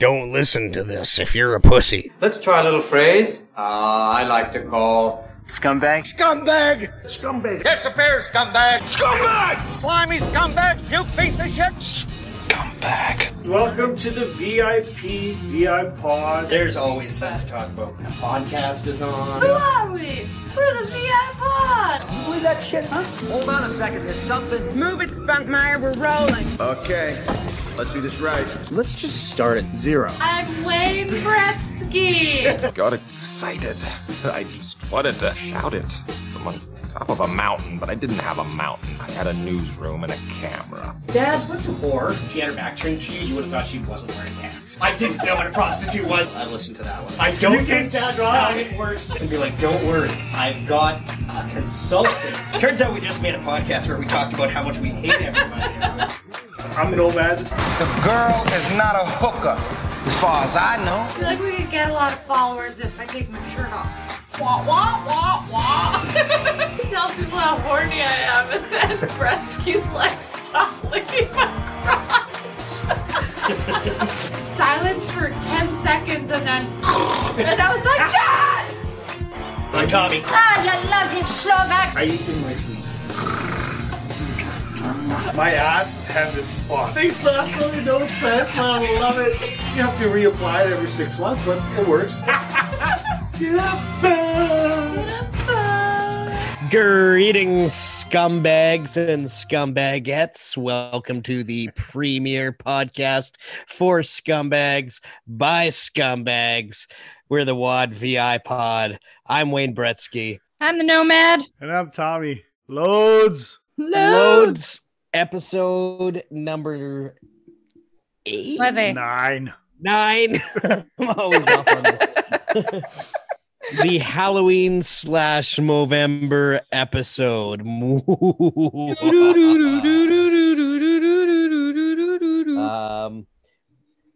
Don't listen to this if you're a pussy. Let's try a little phrase. Uh, I like to call Scumbag. Scumbag! Scumbag! Disappear, scumbag! Scumbag! Slimy scumbag! You piece of shit! Scumbag. Welcome to the VIP VIP Pod. There's always something to talk about. A podcast is on. Who are we? We're the VI Pod. You believe that shit, huh? Hold on a second. There's something. Move it, Spunkmeyer. We're rolling. Okay. Let's do this right. Let's just start at zero. I'm Wayne Gretzky. Got excited. I just wanted to shout it from on top of a mountain, but I didn't have a mountain. I had a newsroom and a camera. Dad, what's a whore? If She had her back turned to you. You would have thought she wasn't wearing pants. I didn't know what a prostitute was. I listened to that one. I don't think that's how it works. And be like, don't worry. I've got a consultant. Turns out we just made a podcast where we talked about how much we hate everybody. I'm Nomad. The girl is not a hooker, as far as I know. I feel like we could get a lot of followers if I take my shirt off. Wah, wah, wah, wah. Tell people how horny I am, and then Gretzky's like, stop licking my crotch. Silent for 10 seconds, and then, and I was like, God! I'm Tommy. Ah, I love him, Slovak. I eat in my sleep. My ass has its spot. Makes absolutely no sense, but I love it. You have to reapply it every six months, but it works. Greetings, scumbags and scumbagettes. Welcome to the premier podcast for scumbags by scumbags. We're the WAD VI pod. I'm Wayne Bretzky. I'm the Nomad. And I'm Tommy. Loads. Loads episode number eight, Leve. Nine. nine. I'm always off on this. the Halloween slash Movember episode. um,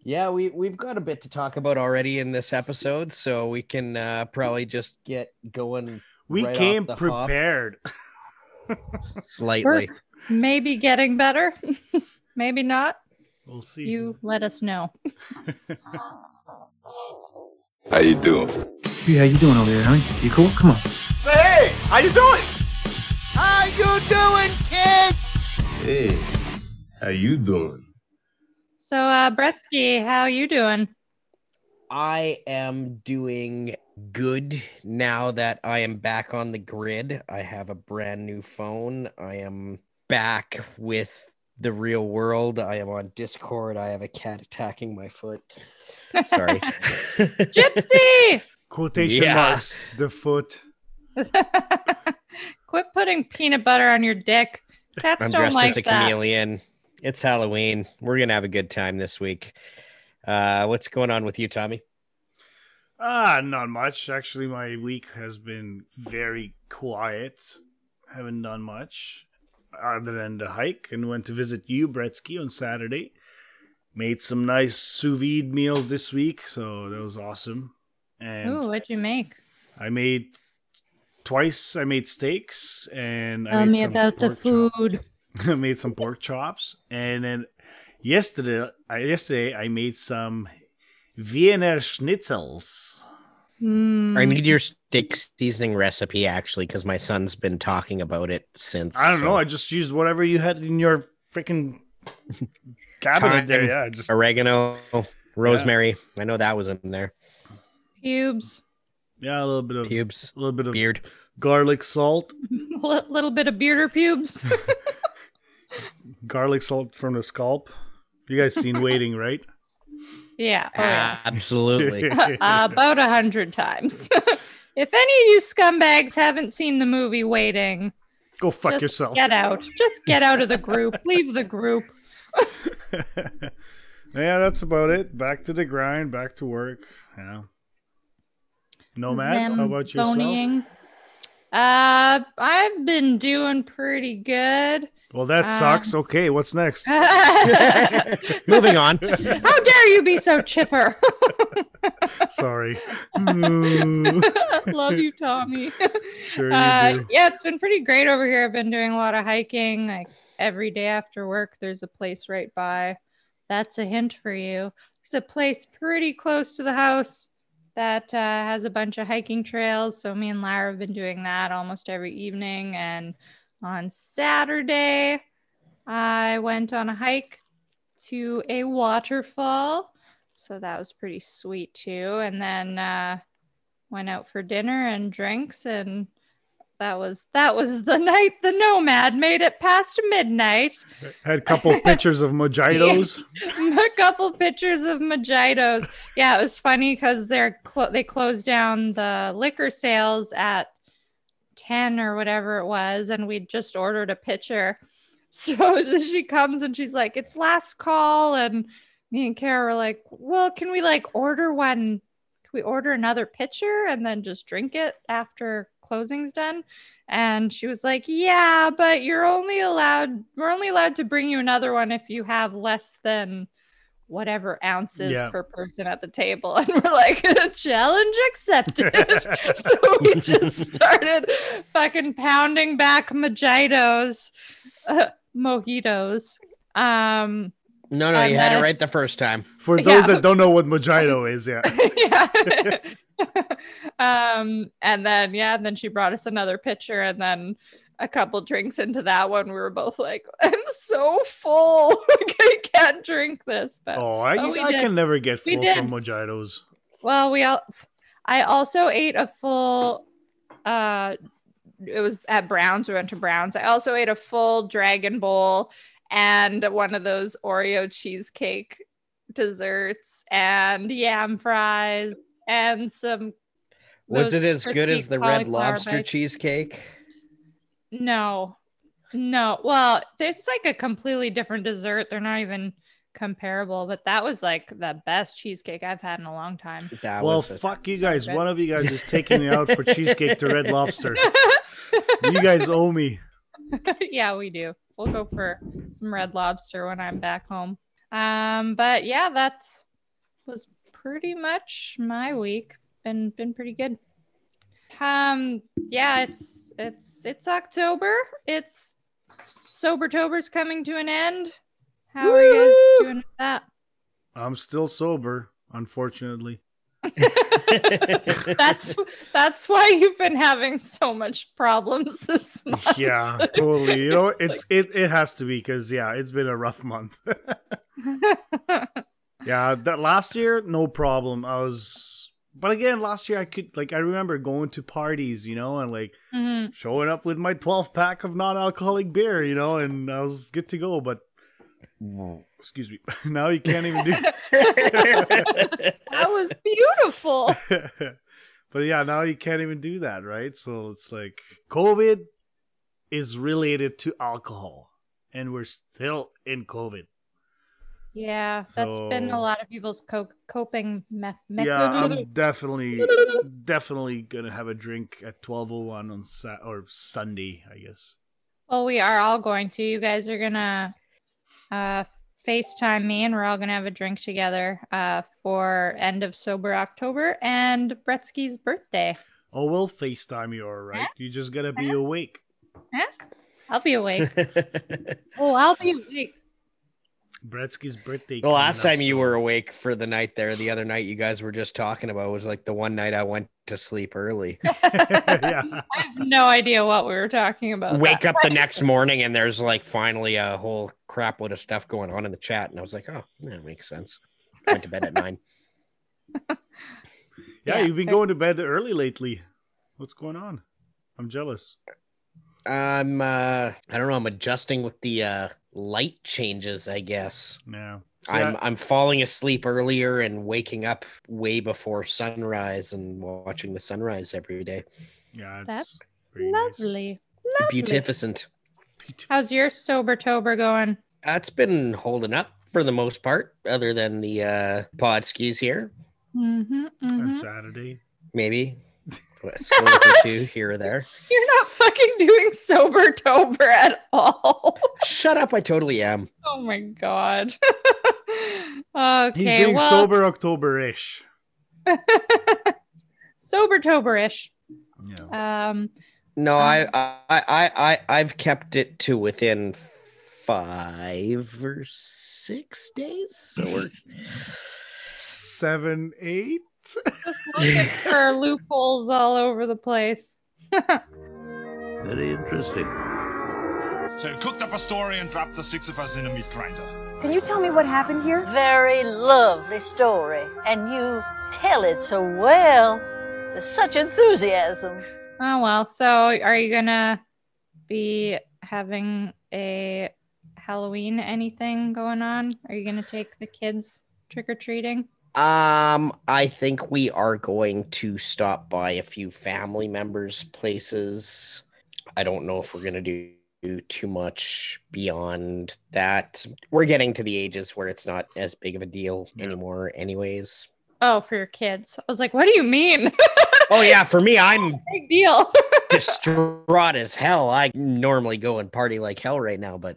yeah, we we've got a bit to talk about already in this episode, so we can uh, probably just get going. We right off came the hop prepared. slightly. Maybe getting better. Maybe not. We'll see. You let us know. How you doing? Hey, how you doing over there, honey? You cool? Come on. Say hey! How you doing? How you doing, kid? Hey, how you doing? So, uh, Bretzky, how you doing? I am doing good now that I am back on the grid. I have a brand new phone. I am back with the real world. I am on Discord. I have a cat attacking my foot. Sorry. Gypsy! Quotation Yeah. marks. The foot. Quit putting peanut butter on your dick. Cats I'm don't dressed like as a that. chameleon. It's Halloween. We're gonna have a good time this week. Uh, what's going on with you, Tommy? Ah, not much. Actually, my week has been very quiet. Haven't done much other than to hike and went to visit you, Bretzky, on Saturday. Made some nice sous vide meals this week, so that was awesome. And Ooh, what'd you make? I made twice. I made steaks and I Tell made me some about the food. I made some pork chops, and then yesterday, I, yesterday I made some Wiener Schnitzels. Mm, I need your steak seasoning recipe actually, because my son's been talking about it since. I don't know. I just used whatever you had in your freaking cabinet there. Yeah, just oregano, rosemary. I know that was in there. pubes. yeah, a little bit of Pubes, a little bit of beard. garlic salt, L- little bit of bearder pubes. garlic salt from the scalp. You guys seen Waiting, right? Yeah. Oh, yeah. Absolutely. Uh, about a hundred times. if any of you scumbags haven't seen the movie Waiting, Go fuck just yourself. get out. Just get out of the group. Leave the group. yeah, that's about it. Back to the grind. Back to work. Yeah. Nomad, how about yourself? Zamboniing. Uh, I've been doing pretty good. Well, that Uh, sucks. Okay, what's next? Moving on. How dare you be so chipper? Sorry. Love you, Tommy. sure you Uh, do. yeah, it's been pretty great over here. I've been doing a lot of hiking. Like every day after work, there's a place right by. That's a hint for you. there's a place pretty close to the house that uh, has a bunch of hiking trails. So me and Lara have been doing that almost every evening. And on Saturday, I went on a hike to a waterfall. So that was pretty sweet too. And then uh, went out for dinner and drinks and that was that was the night the nomad made it past midnight Had a couple pictures of mojitos. a couple pictures of mojitos yeah it was funny because they're clo- they closed down the liquor sales at 10 or whatever it was and we just ordered a pitcher. So she comes and she's like it's last call and me and kara were like well can we like order one can we order another pitcher and then just drink it after closing's done? And she was like yeah but you're only allowed we're only allowed to bring you another one if you have less than whatever ounces Yeah. per person at the table and we're like challenge accepted so we just started fucking pounding back mojitos uh, mojitos um No, no, And you had it right the first time. For Yeah. those that don't know what mojito is, yeah. yeah. um, and then yeah, and then she brought us another pitcher, and then a couple drinks into that one, we were both like, "I'm so full, I can't drink this." But Oh, I, but I did. can never get full from mojitos. Well, we all. I also ate a full. Uh, it was at Browns. We went to Browns. I also ate a full Dragon Bowl and one of those Oreo cheesecake desserts and yam fries and some. Was it as good as the red lobster bites. cheesecake? No, no. Well, it's like a completely different dessert. They're not even comparable, but that was like the best cheesecake I've had in a long time. That Well, was fuck you guys. good. One of you guys is taking me out for cheesecake to Red Lobster. You guys owe me. yeah, we do. We'll go for some red lobster when I'm back home. Um, but yeah, that was pretty much my week. Been been pretty good. Um, yeah, it's it's it's October. It's Sobertober's coming to an end. How are you guys doing with that? I'm still sober, unfortunately. That's that's why you've been having so much problems this month. Yeah, totally. You know, it's it it has to be because yeah, it's been a rough month. yeah, that last year, no problem. I was, but again, last year I could like I remember going to parties, you know, and like Mhm. showing up with my 12 pack of non-alcoholic beer, you know, and I was good to go. But excuse me, now you can't even do. that was beautiful. but yeah, now you can't even do that, right? So it's like COVID is related to alcohol, and we're still in COVID. Yeah, that's been a lot of people's co- coping meth. Yeah, I'm definitely, definitely gonna have a drink at 12:01 on Sat or Sunday, I guess. well, we are all going to. You guys are gonna uh, FaceTime me, and we're all gonna have a drink together uh, for end of sober October and Bretzky's birthday. Oh, we'll FaceTime you, all right? You just gotta be awake. Huh? I'll be awake. oh, I'll be awake. Bretzky's birthday. The last coming up time you soon. were awake for the night there, the other night you guys were just talking about was like the one night I went to sleep early. yeah. I have no idea what we were talking about. Wake that up the next morning and there's like finally a whole crap load of stuff going on in the chat. And I was like, oh, that makes sense. Went to bed at nine. yeah, Yeah, you've been going to bed early lately. What's going on? I'm jealous. I'm uh I don't know, I'm adjusting with the uh light changes, I guess. Yeah. See, I'm I- I'm falling asleep earlier and waking up way before sunrise and watching the sunrise every day. yeah, it's That's pretty nice. Lovely. Lovely. Beautificent. How's your sober tober going? That's been holding up for the most part, other than the uh pod skis here. Mm-hmm, On Saturday. Maybe. A slip or two here or there. You're not fucking doing sober tober at all. Shut up, I totally am. oh my god. okay, He's doing well, sober October-ish. sober tober-ish. Yeah. Um, No, I, I I I I've kept it to within five or six days. So we're seven, eight. Just looking for loopholes all over the place. Very interesting. So you cooked up a story and dropped the six of us in a meat grinder. Can you tell me what happened here? Very lovely story, and you tell it so well. There's such enthusiasm. Oh well, so are you gonna be having a Halloween anything going on? Are you gonna take the kids trick or treating? Um, I think we are going to stop by a few family members' places. I don't know if we're gonna do too much beyond that. We're getting to the ages where it's not as big of a deal anymore, anyways. Oh, for your kids. I was like, what do you mean? Oh yeah, for me, I'm Big deal. distraught as hell. I normally go and party like hell right now, but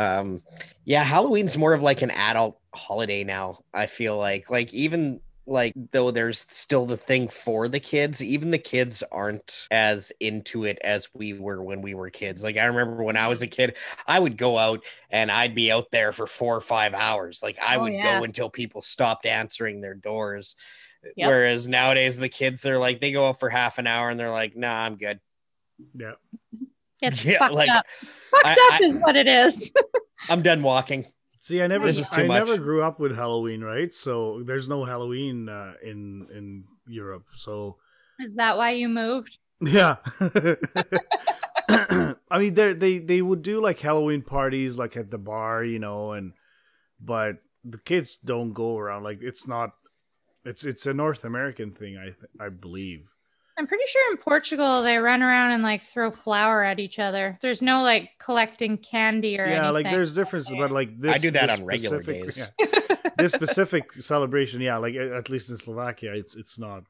um yeah, Halloween's more of like an adult holiday now. I feel like like even like though there's still the thing for the kids, even the kids aren't as into it as we were when we were kids. Like I remember when I was a kid, I would go out and I'd be out there for 4 or 5 hours. Like I Oh, would yeah. go until people stopped answering their doors. Yep. Whereas nowadays the kids they're like they go out for half an hour and they're like, "Nah, I'm good." Yeah. It's Yeah, fucked like, up. Fucked I- up I- is what it is. I'm done walking. See, I never, This is too I much. never grew up with Halloween, right? So there's no Halloween uh, in in Europe. So is that why you moved? yeah, I mean, they they they would do like Halloween parties, like at the bar, you know, and but the kids don't go around. Like it's not, it's it's a North American thing, I th- I believe. I'm pretty sure in Portugal they run around and like throw flour at each other. There's no like collecting candy or yeah, anything. like there's differences, but like this, I do that on regular specific- days. yeah. this specific celebration, yeah, like at at least in Slovakia, it's it's not.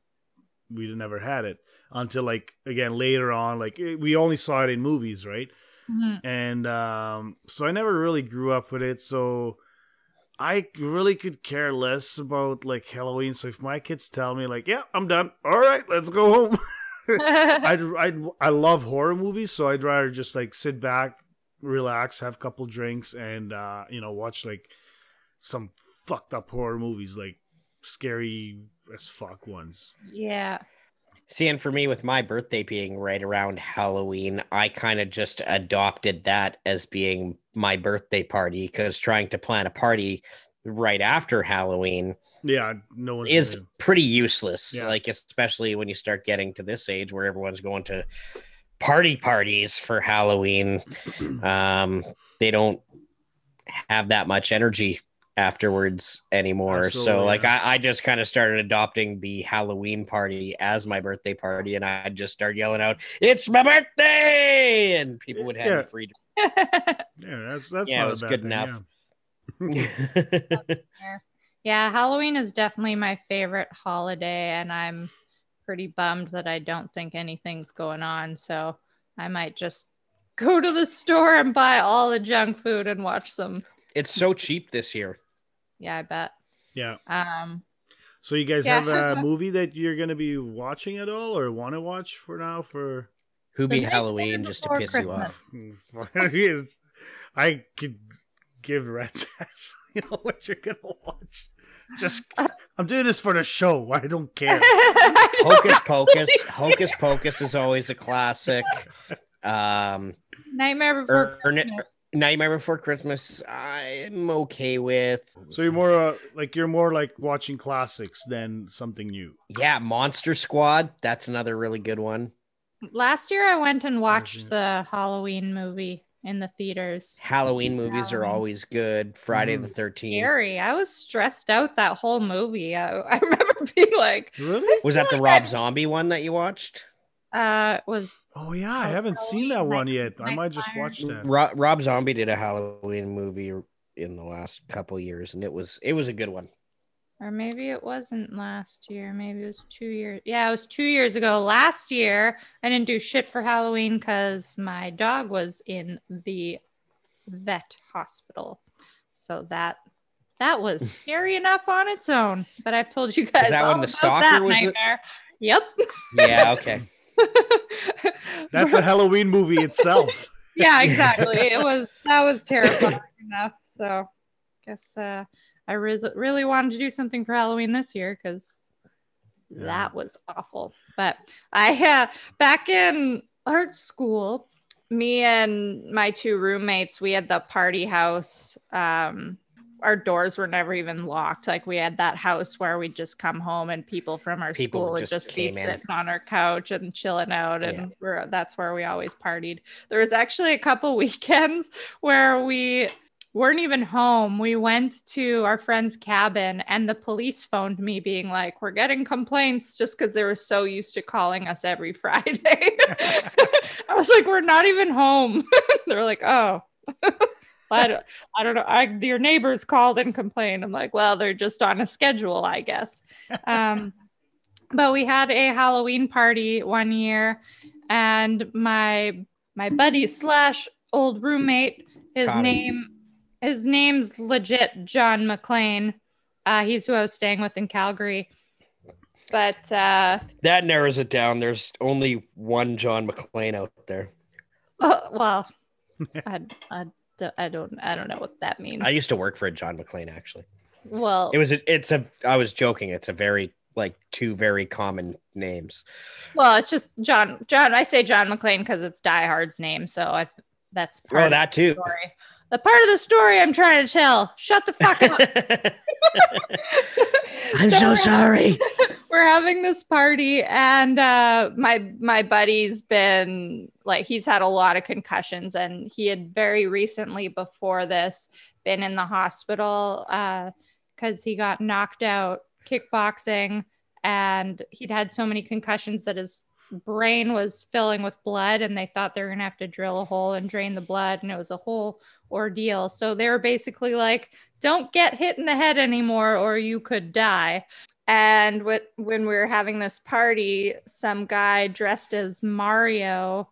We never had it until like again later on. Like eh, we only saw it in movies, right? Mhm. And um, so I never really grew up with it. So I really could care less about like Halloween. So if my kids tell me like, "Yeah, I'm done. All right, let's go home," I'd, I'd I love horror movies, so I'd rather just like sit back, relax, have a couple drinks, and uh, you know watch like some fucked up horror movies, like scary as fuck ones. yeah. See, and for me, with my birthday being right around Halloween, I kind of just adopted that as being my birthday party because trying to plan a party right after Halloween Yeah, no one's is gonna- pretty useless. Yeah. Like, especially when you start getting to this age where everyone's going to party parties for Halloween. Um, they don't have that much energy afterwards anymore. so, like, yeah. I, I just kind of started adopting the Halloween party as my birthday party, and I'd just start yelling out, "It's my birthday!" and people would have Yeah. me free. yeah, that's that's Yeah, not it a was bad good thing, enough. yeah. Yeah, Halloween is definitely my favorite holiday, and I'm pretty bummed that I don't think anything's going on. So I might just go to the store and buy all the junk food and watch some. it's so cheap this year. Yeah, I bet. Yeah. Um, So you guys Yeah. have a movie that you're gonna be watching at all, or want to watch for now? For Who be Halloween just to Before piss you off? I could give rat's ass. You know what you're gonna watch. Just I'm doing this for the show. I don't care. Hocus Pocus. Hocus Pocus is always a classic. Um, Nightmare Before Ern- Christmas. Nightmare Before Christmas, I'm okay with. So you're more uh, like you're more like watching classics than something new. Yeah, Monster Squad. That's another really good one. Last year, I went and watched the Halloween movie in the theaters. Halloween movies are always good. Friday Mm. the 13th. Scary. I was stressed out that whole movie. I, I remember being like, Really? Was that the Rob Zombie one that you watched? Uh, was Oh yeah, I haven't seen that one yet. I might just watch that. Ro- Rob Zombie did a Halloween movie in the last couple years, and it was it was a good one. or maybe it wasn't last year. Maybe it was two years. Yeah, it was two years ago. Last year, I didn't do shit for Halloween because my dog was in the vet hospital. So that that was scary enough on its own. But I've told you guys that all when the stalker that was the- nightmare. Yep. Yeah, okay. That's a Halloween movie itself. yeah, exactly. It was that was terrifying enough. So, I guess uh, I re- really wanted to do something for Halloween this year because that was awful. But I uh, back in art school, me and my two roommates, we had the party house. Um, our doors were never even locked. Like we had that house where we'd just come home and people from our People school would just just, be in. sitting on our couch and chilling out, and Yeah. we're, that's where we always partied. There was actually a couple weekends where we weren't even home. We went to our friend's cabin, and the police phoned me, being like, "We're getting complaints," just because they were so used to calling us every Friday. I was like, "We're not even home." They're like, "Oh." I don't, I don't know. I, your neighbors called and complained. I'm like, well, they're just on a schedule, I guess. Um, but we had a Halloween party one year, and my my buddy slash old roommate, his Connie. name, his name's legit John McClane. Uh, he's who I was staying with in Calgary. But uh, That narrows it down. There's only one John McClane out there. uh, well, I, I, don't- I don't I don't know what that means. I used to work for a John McClane actually. well, It was a, it's a I was joking. It's a very like two very common names. Well, it's just John. John. I say John McClane because it's Die Hard's name, so I that's oh, part Oh, of that too. story. The part of the story I'm trying to tell. Shut the fuck up. I'm so sorry. We're having this party, and uh, my my buddy's been like he's had a lot of concussions, and he had very recently before this been in the hospital because he got knocked out kickboxing, and he'd had so many concussions that his brain was filling with blood and they thought they were going to have to drill a hole and drain the blood and it was a whole ordeal. So they were basically like don't get hit in the head anymore or you could die and what, when we were having this party some guy dressed as mario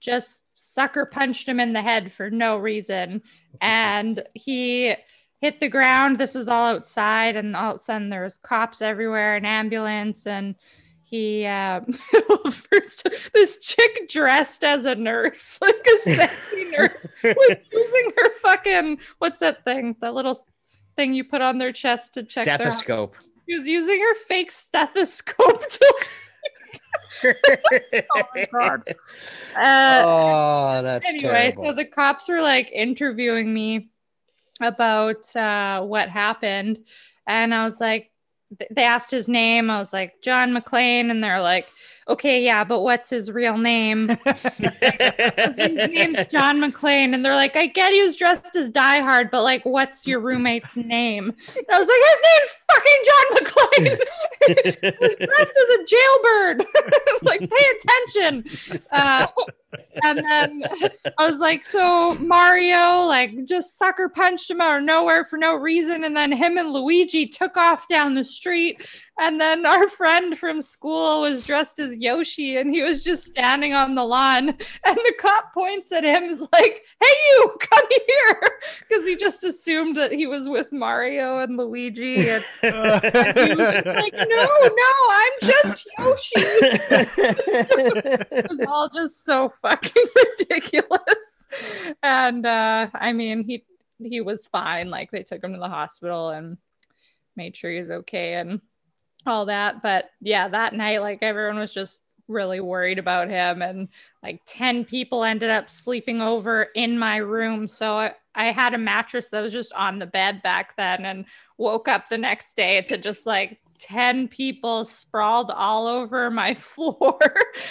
just sucker punched him in the head for no reason and he hit the ground this was all outside and all of a sudden there was cops everywhere an ambulance and he um first this chick dressed as a nurse like a sexy nurse was using her fucking what's that thing that little thing you put on their chest to check their- Stethoscope. She was using her fake stethoscope to oh my god uh, oh, that's anyway, terrible. so the cops were like interviewing me about uh, what happened, and I was like, they asked his name. I was like, John McClane, and they're like, okay, yeah, but what's his real name? his name's John McClane, and they're like, I get he was dressed as Die Hard, but like, what's your roommate's name? And I was like, his name's fucking John McClane. he was dressed as a jailbird. like, pay attention. Uh, and then I was like, so Mario like just sucker punched him out of nowhere for no reason, and then him and Luigi took off down the street. And then our friend from school was dressed as Yoshi, and he was just standing on the lawn. And the cop points at him, is like, "Hey, you, come here," because he just assumed that he was with Mario and Luigi, and, and he was just like, "No, no, I'm just Yoshi." it was all just so fucking ridiculous. And uh I mean he he was fine. Like they took him to the hospital and made sure he was okay and all that. But yeah, that night, like everyone was just really worried about him and like 10 people ended up sleeping over in my room so I, I had a mattress that was just on the bed back then and woke up the next day to just like 10 people sprawled all over my floor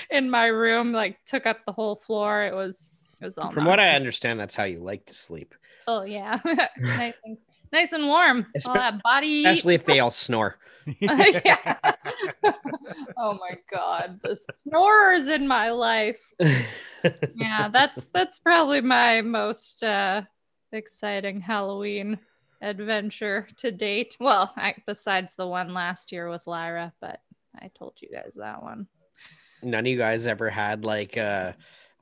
in my room like took up the whole floor. It was it was all From what I understand, that's how you like to sleep, oh yeah. Nice and nice and warm. All that body especially if they all snore. yeah. oh my god. The snorers in my life. Yeah that's that's probably my most uh exciting halloween adventure to date well I, besides the one last year with lyra but i told you guys that one None of you guys ever had like uh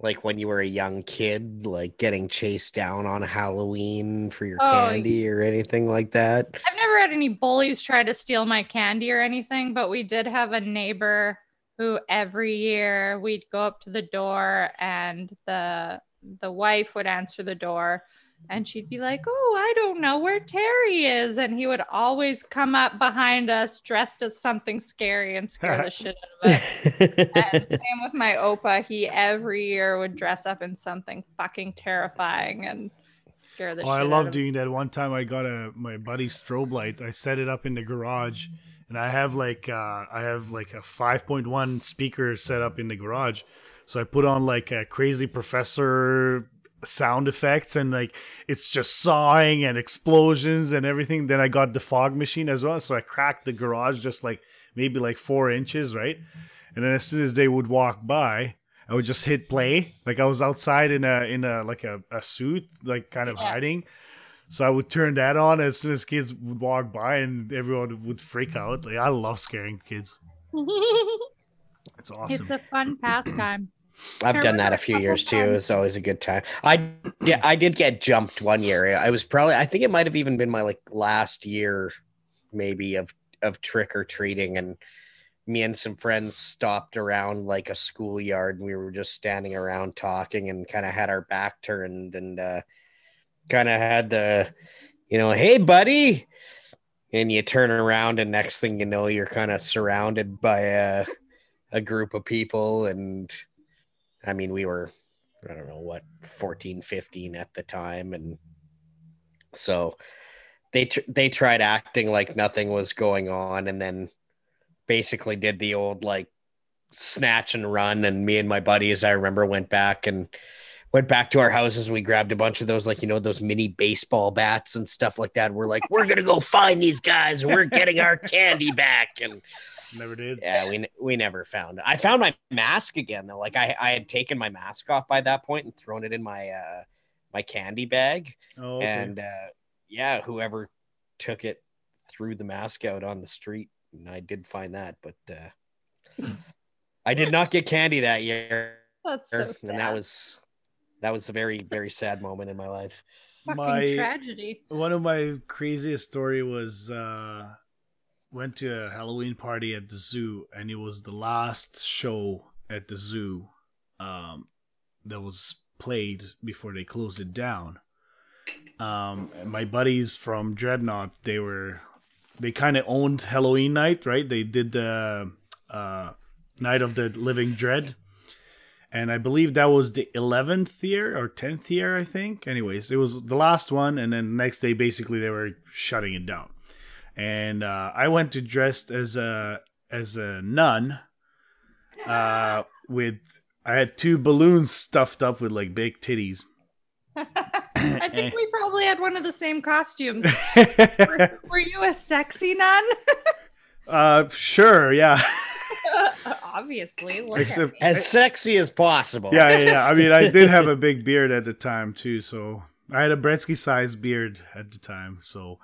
like when you were a young kid, like getting chased down on Halloween for your Oh, candy or anything like that. I've never had any bullies try to steal my candy or anything, but we did have a neighbor who every year we'd go up to the door and the the wife would answer the door And she'd be like, Oh, I don't know where Terry is. And he would always come up behind us dressed as something scary and scare the shit out of us. and same with my Opa. He every year would dress up in something fucking terrifying and scare the Oh, shit I out love of doing that. One time I got a my buddy's strobe light. I set it up in the garage, and I have like uh, I have like a 5.1 speaker set up in the garage. So I put on like a crazy professor sound effects and like it's just sawing and explosions and everything. Then I got the fog machine as well. So I cracked the garage just like maybe like four inches, right? And then as soon as they would walk by, I would just hit play. Like I was outside in a in a like a, a suit, like kind of hiding. So I would turn that on as soon as kids would walk by and everyone would freak out. Like I love scaring kids. It's awesome. It's a fun pastime. I've done that a few years too. It's always a good time. I yeah, I did get jumped one year. I was probably I think it might have even been my like last year, maybe of of trick or treating, and me and some friends stopped around like a schoolyard, and we were just standing around talking, and kind of had our back turned, and uh, kind of had the, you know, hey buddy, and you turn around, and next thing you know, you're kind of surrounded by a a group of people and I mean, we were, I don't know what, 14, 15 at the time. And so they, tr- they tried acting like nothing was going on and then basically did the old like snatch and run. And me and my buddies, I remember, went back and went back to our houses and we grabbed a bunch of those, like, you know, those mini baseball bats and stuff like that. We're like, we're going to go find these guys we're getting our candy back. And, Never did. yeah, we we never found it. I found my mask again though. Like I I had taken my mask off by that point and thrown it in my uh my candy bag. Oh, okay. And uh yeah, whoever took it threw the mask out on the street and I did find that, but uh I did not get candy that year. That's so and that was that was a very very sad moment in my life. Fucking My- tragedy. One of my craziest story was uh went to a Halloween party at the zoo and it was the last show at the zoo um that was played before they closed it down. Um my buddies from Dreadnought, they were they kind of owned Halloween night, right? They did the uh Night of the Living Dread and I believe that was the 11th year or 10th year, I think. Anyways, it was the last one, and then the next day, basically, they were shutting it down. And uh, I went to dressed as a as a nun, uh, with I had two balloons stuffed up with like big titties. I think we probably had one of the same costumes. were, were you a sexy nun? Uh, sure, yeah, Obviously. Except- As sexy as possible. yeah, yeah, yeah. I mean, I did have a big beard at the time too, so I had a Bretzky sized beard at the time. So,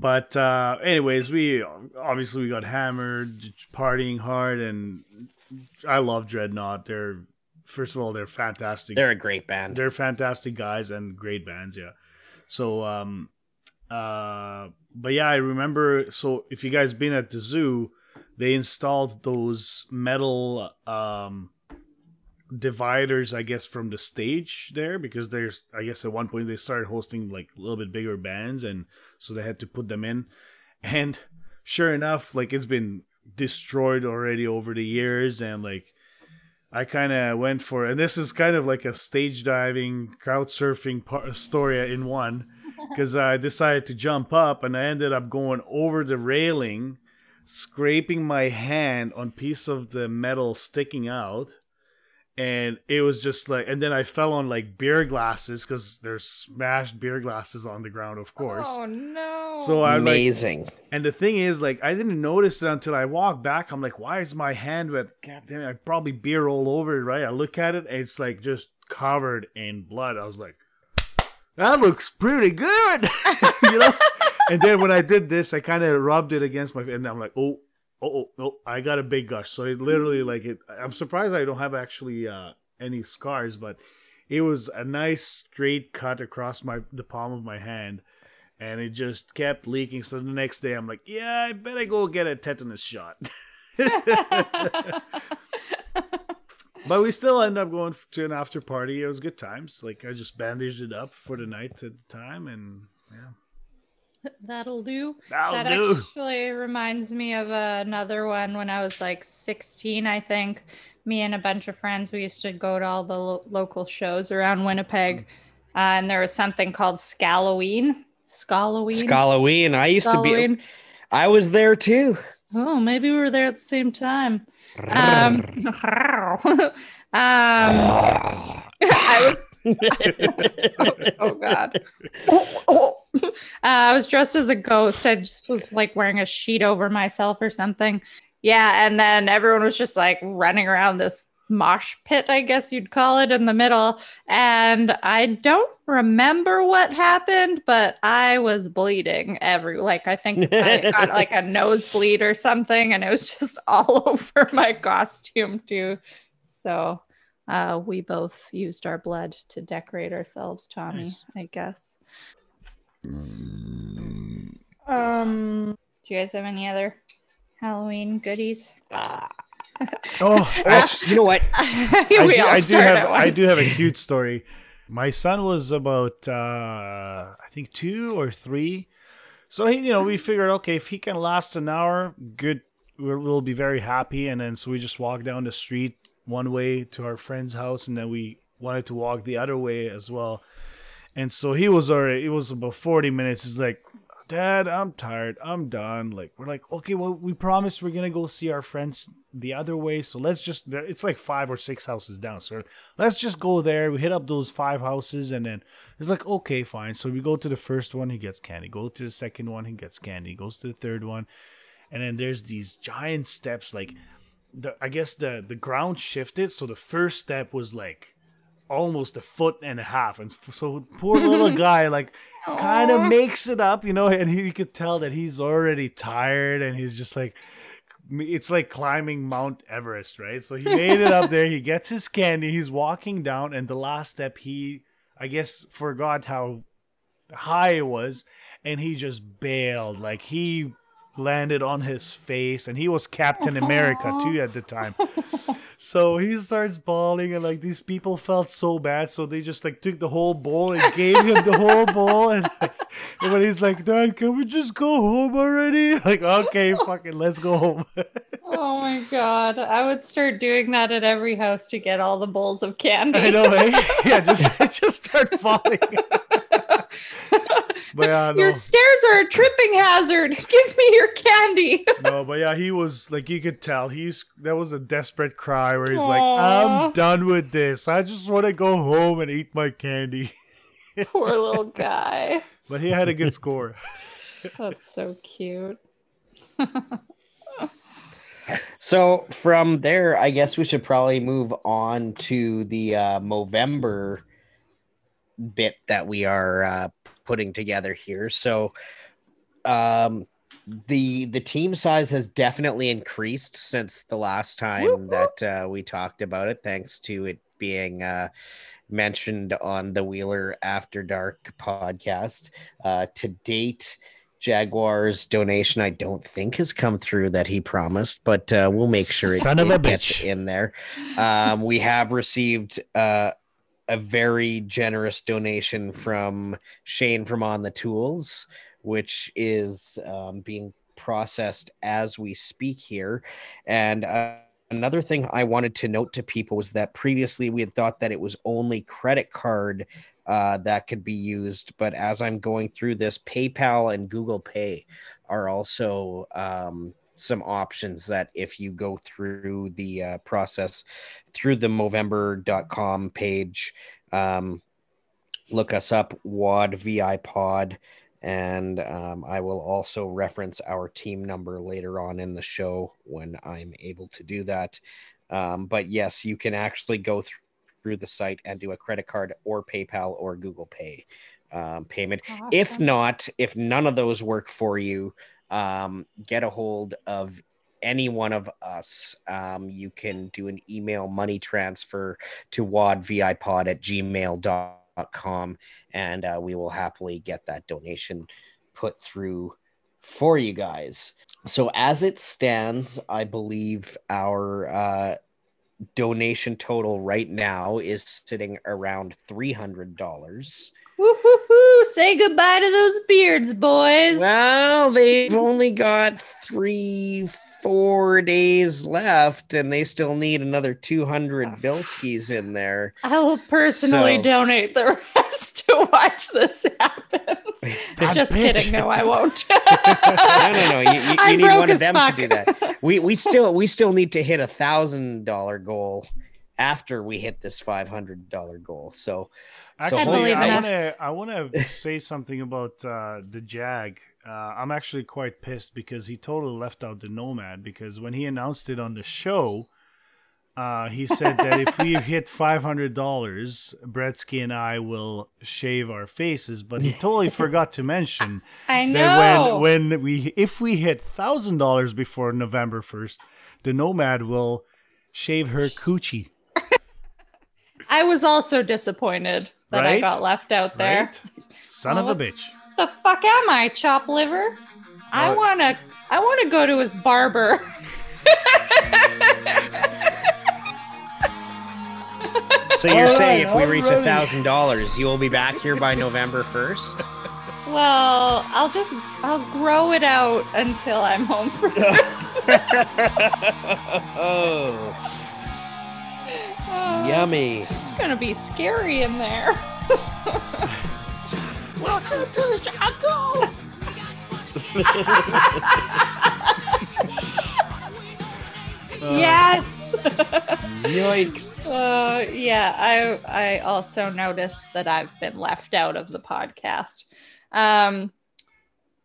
but uh, anyways, we obviously we got hammered, partying hard, and I love Dreadnought. They're first of all they're fantastic. They're a great band. They're fantastic guys and great bands, yeah. So, um, uh, but yeah, I remember. So, if you guys been at the zoo, they installed those metal um dividers, I guess, from the stage there because there's, I guess, at one point they started hosting like a little bit bigger bands, and so they had to put them in. And sure enough, like it's been destroyed already over the years, and like I kind of went for, and this is kind of like a stage diving, crowd surfing par- story in one, because I decided to jump up and I ended up going over the railing, scraping my hand on piece of the metal sticking out, and it was just like, and then I fell on like beer glasses because there's smashed beer glasses on the ground, of course. Oh no. So I like, Amazing. and the thing is, like, I didn't notice it until I walked back. I'm like, why is my hand wet? God damn it, I probably beer all over it, right? I look at it, and it's like just covered in blood. I was like, that looks pretty good, you know. and then when I did this, I kind of rubbed it against my, and I'm like, oh, oh, oh, oh, I got a big gush. So it literally, like, it. I'm surprised I don't have actually uh, any scars, but it was a nice straight cut across my the palm of my hand and it just kept leaking. So the next day, I'm like, yeah, I better go get a tetanus shot. But we still end up going to an after party. It was good times. Like I just bandaged it up for the night at the time, and yeah. That'll do. That'll that do. actually reminds me of another one when I was like 16, I think. Me and a bunch of friends, we used to go to all the lo- local shows around Winnipeg. Uh, and there was something called Scalloween. Scalloween. Scalloween. I used to be. I was there too. Oh, maybe we were there at the same time. Um, um, I was. oh, oh, God. Uh, I was dressed as a ghost. I just was like wearing a sheet over myself or something. Yeah, and then everyone was just like running around this mosh pit, I guess you'd call it, in the middle. And I don't remember what happened, but I was bleeding every like I think I got like a nosebleed or something, and it was just all over my costume too. So uh, we both used our blood to decorate ourselves, Tommy, Nice. I guess. Um, do you guys have any other Halloween goodies? Oh, actually, you know what? I do, I do have I do have a cute story. My son was about uh I think two or three. So he, you know, we figured okay, if he can last an hour, good we'll, we'll be very happy. And then so we just walked down the street one way to our friend's house, and then we wanted to walk the other way as well. And so he was already it was about forty minutes. He's like, Dad, I'm tired. I'm done. Like we're like, okay, well, we promised we're gonna go see our friends the other way. So let's just it's like five or six houses down. So let's just go there. We hit up those five houses and then it's like, okay, fine. So we go to the first one, he gets candy. Go to the second one, he gets candy. Goes to the third one. And then there's these giant steps, like the I guess the the ground shifted, so the first step was like almost a foot and a half, and so poor little guy like kind of makes it up, you know, and he, you could tell that he's already tired, and he's just like it's like climbing Mount Everest, right? So he made it up there. He gets his candy. He's walking down, and the last step, he I guess forgot how high it was, and he just bailed. Like he landed on his face, and he was Captain America too at the time. So he starts bawling, and like these people felt so bad, so they just like took the whole bowl and gave him the whole bowl. And, and when he's like, "Dad, can we just go home already?" Like, okay, fucking, let's go home. Oh my god. I would start doing that at every house to get all the bowls of candy. I know, eh? Yeah, just just start falling. But yeah, no. Your stairs are a tripping hazard. Give me your candy. no, but yeah, he was like you could tell he's that was a desperate cry where he's like, I'm done with this. I just want to go home and eat my candy. Poor little guy. But he had a good score. That's so cute. So from there, I guess we should probably move on to the uh, Movember bit that we are uh, putting together here. So um, the the team size has definitely increased since the last time that uh, we talked about it, thanks to it being uh, mentioned on the Wheeler After Dark podcast. Uh, to date, Jaguar's donation, I don't think has come through that he promised, but uh, we'll make sure it, Son of a it gets bitch. in there. Um, we have received uh, a very generous donation from Shane from On the Tools, which is um, being processed as we speak here. And uh, another thing I wanted to note to people was that previously we had thought that it was only credit card uh, that could be used. But as I'm going through this, PayPal and Google Pay are also um, some options that if you go through the uh, process through the Movember.com page, um, look us up, WAD VI Pod. And um, I will also reference our team number later on in the show when I'm able to do that. Um, but yes, you can actually go through through the site and do a credit card or PayPal or Google Pay um, payment. If not, if none of those work for you, um, get a hold of any one of us. Um, you can do an email money transfer to wadvipod at gmail.com and uh, we will happily get that donation put through for you guys. So, as it stands, I believe our uh, donation total right now is sitting around three hundred dollars. Woo-hoo-hoo. Say goodbye to those beards, boys. Well, they've only got three, four days left, and they still need another two hundred Bilskis in there. I will personally So- donate the rest to watch this happen. I'm just bitch. kidding. No, I won't. no, no, no. You, you, I'm you need one of them fuck. to do that. We we still we still need to hit a thousand dollar goal after we hit this five hundred dollar goal. So, so hold Actually, I want to I want to say something about uh, the Jag. Uh, I'm actually quite pissed because he totally left out the Nomad because when he announced it on the show, uh, he said that if we hit five hundred dollars, Bretzky and I will shave our faces. But he totally forgot to mention I that when when we if we hit thousand dollars before November first, the Nomad will shave her coochie. I was also disappointed that I got left out there. Right? Son of a bitch. The fuck am I, chop liver? I wanna I wanna go to his barber. So you're All saying if we I'm reach a thousand dollars, you will be back here by November first? Well, I'll just I'll grow it out until I'm home for this. oh, Oh, yummy! It's gonna be scary in there. Welcome to the jungle. yes. Yikes. Uh, yeah, I I also noticed that I've been left out of the podcast. Um,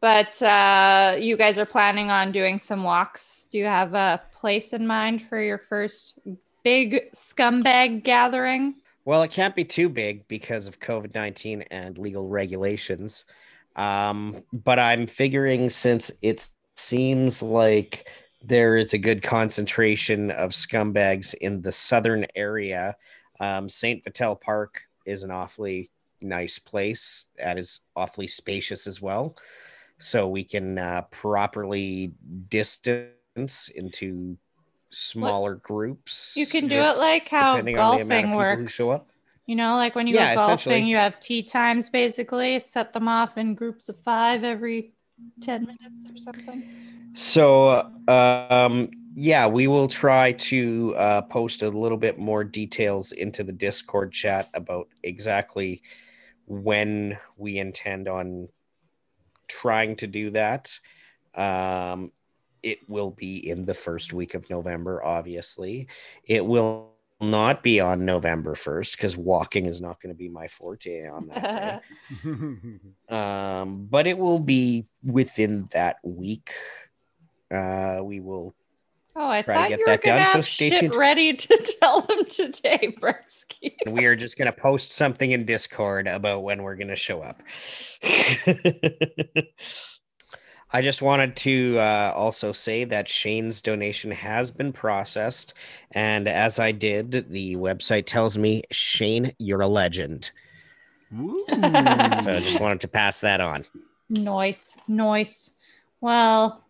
but uh, you guys are planning on doing some walks. Do you have a place in mind for your first big scumbag gathering? Well, it can't be too big because of COVID 19 and legal regulations. Um, but I'm figuring since it seems like there is a good concentration of scumbags in the southern area, um, St. Vital Park is an awfully nice place. That is awfully spacious as well. So we can uh, properly distance into smaller groups. You can do if- it like how depending on the amount of golfing works. show up. You know, like when you Yeah, go golfing, you have tee times basically, set them off in groups of five every 10 minutes or something. So, um, yeah, we will try to uh, post a little bit more details into the Discord chat about exactly when we intend on trying to do that. Um, it will be in the first week of November, obviously. It will not be on November 1st because walking is not going to be my forte on that day. um, but it will be within that week. Uh, we will. Oh, I Try to thought get you were gonna done, so have stay shit tuned. ready to tell them today, Bretzky. We are just going to post something in Discord about when we're going to show up. I just wanted to uh, also say that Shane's donation has been processed. And as I did, the website tells me, Shane, you're a legend. So I just wanted to pass that on. Noise, noise. Well,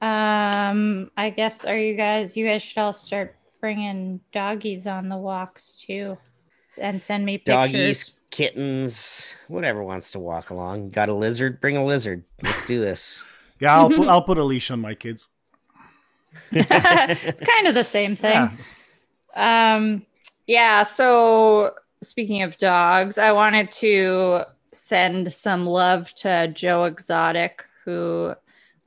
um, I guess are you guys? You guys should all start bringing doggies on the walks too, and send me pictures. Doggies, kittens, whatever wants to walk along. Got a lizard? Bring a lizard. Let's do this. Yeah, I'll put, I'll put a leash on my kids. it's kind of the same thing. Um, yeah. So speaking of dogs, I wanted to send some love to Joe Exotic, who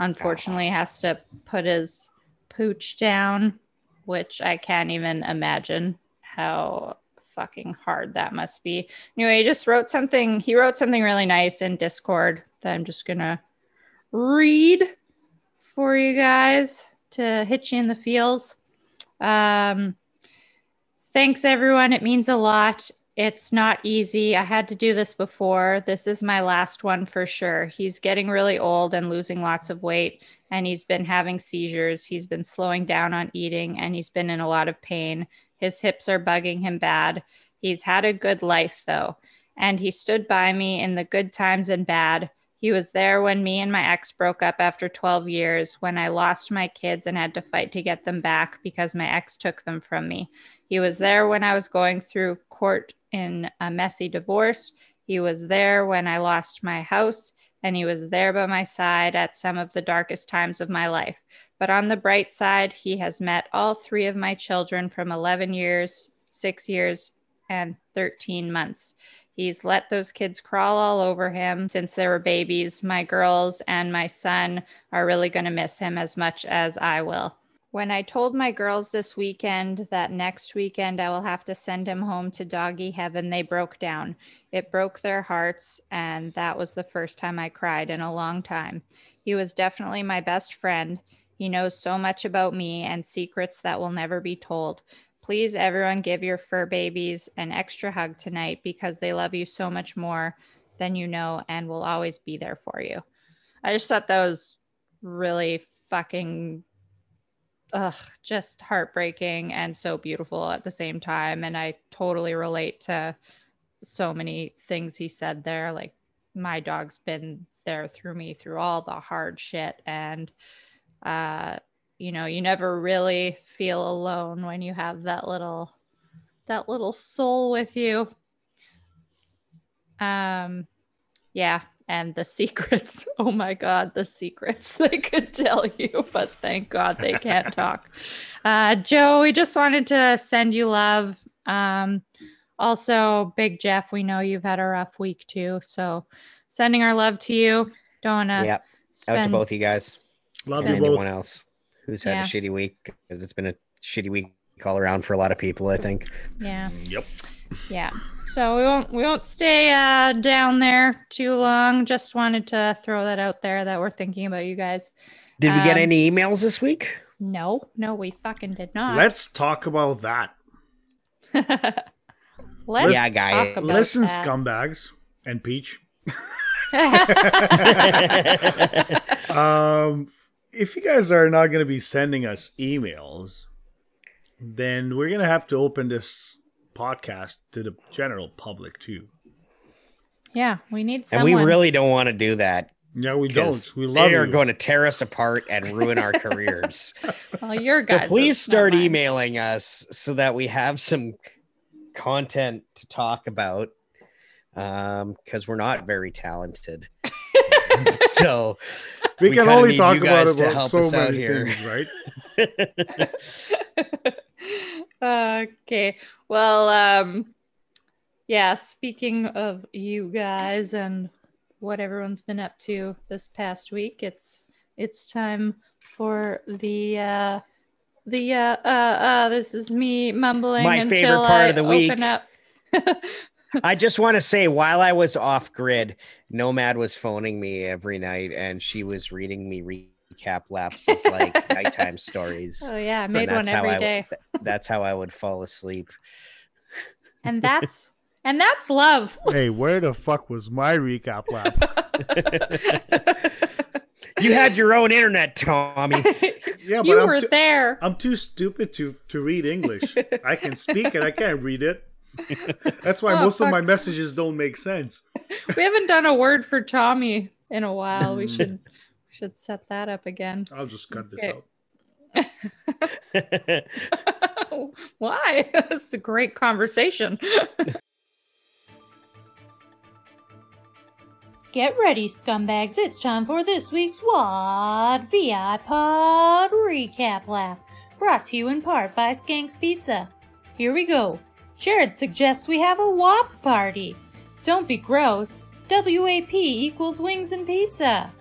unfortunately has to put his pooch down, which I can't even imagine how fucking hard that must be. Anyway, he just wrote something. He wrote something really nice in Discord that I'm just gonna read for you guys to hit you in the feels. Um, thanks, everyone. It means a lot. It's not easy. I had to do this before. This is my last one for sure. He's getting really old and losing lots of weight, and he's been having seizures. He's been slowing down on eating, and he's been in a lot of pain. His hips are bugging him bad. He's had a good life, though, and he stood by me in the good times and bad. He was there when me and my ex broke up after 12 years, when I lost my kids and had to fight to get them back because my ex took them from me. He was there when I was going through court in a messy divorce. He was there when I lost my house, and he was there by my side at some of the darkest times of my life. But on the bright side, he has met all three of my children from 11 years, six years, and 13 months. He's let those kids crawl all over him since they were babies. My girls and my son are really going to miss him as much as I will. When I told my girls this weekend that next weekend I will have to send him home to doggy heaven, they broke down. It broke their hearts, and that was the first time I cried in a long time. He was definitely my best friend. He knows so much about me and secrets that will never be told. Please, everyone, give your fur babies an extra hug tonight because they love you so much more than you know and will always be there for you. I just thought that was really fucking ugh, just heartbreaking and so beautiful at the same time. And I totally relate to so many things he said there. Like, my dog's been there through me through all the hard shit. And, uh, you know, you never really feel alone when you have that little, that little soul with you. Um, yeah, and the secrets. Oh my God, the secrets they could tell you, but thank God they can't talk. Uh, Joe, we just wanted to send you love. Um, also, Big Jeff, we know you've had a rough week too. So sending our love to you. Don't wanna Yep. Out to both you guys. Love And you both. anyone else who's had Yeah. a shitty week because it's been a shitty week all around for a lot of people, I think. Yeah. Yep. Yeah. So we won't we won't stay uh, down there too long. Just wanted to throw that out there that we're thinking about you guys. Did we get Um, any emails this week? No, no, we fucking did not. Let's talk about that. Let's Yeah, guy. talk about Listen, that. scumbags and Peach. um, if you guys are not going to be sending us emails, then we're going to have to open this podcast to the general public too. yeah, we need And we really don't want to do that. Yeah, we don't. We love They are you. going to tear us apart and ruin our careers. well, your So guys. please start emailing us so that we have some content to talk about. Um, because we're not very talented. so we, can only talk about, guys to about help so us out many here. things, right? okay. Well, um, yeah. Speaking of you guys and what everyone's been up to this past week, it's it's time for the uh the uh uh, uh this is me mumbling My until favorite part I of the week. open up. I just want to say, while I was off grid, Nomad was phoning me every night, and she was reading me recap lapses like nighttime stories. Oh yeah, I made one that's how every I- day. That's how I would fall asleep. And that's and that's love. hey, where the fuck was my recap lap? You had your own internet, Tommy. Yeah, You I'm were too- there. I'm too stupid to to read English. I can speak it, I can't read it. That's why Oh, most of my messages don't make sense. we haven't done a word for Tommy in a while. We should should set that up again. I'll just cut this Okay. out. Why? This is a great conversation. Get ready, scumbags. It's time for this week's WAD VI Pod Recap Laugh, brought to you in part by Skanks Pizza. Here we go. Jared suggests we have a WAP party. Don't be gross. WAP equals wings and pizza.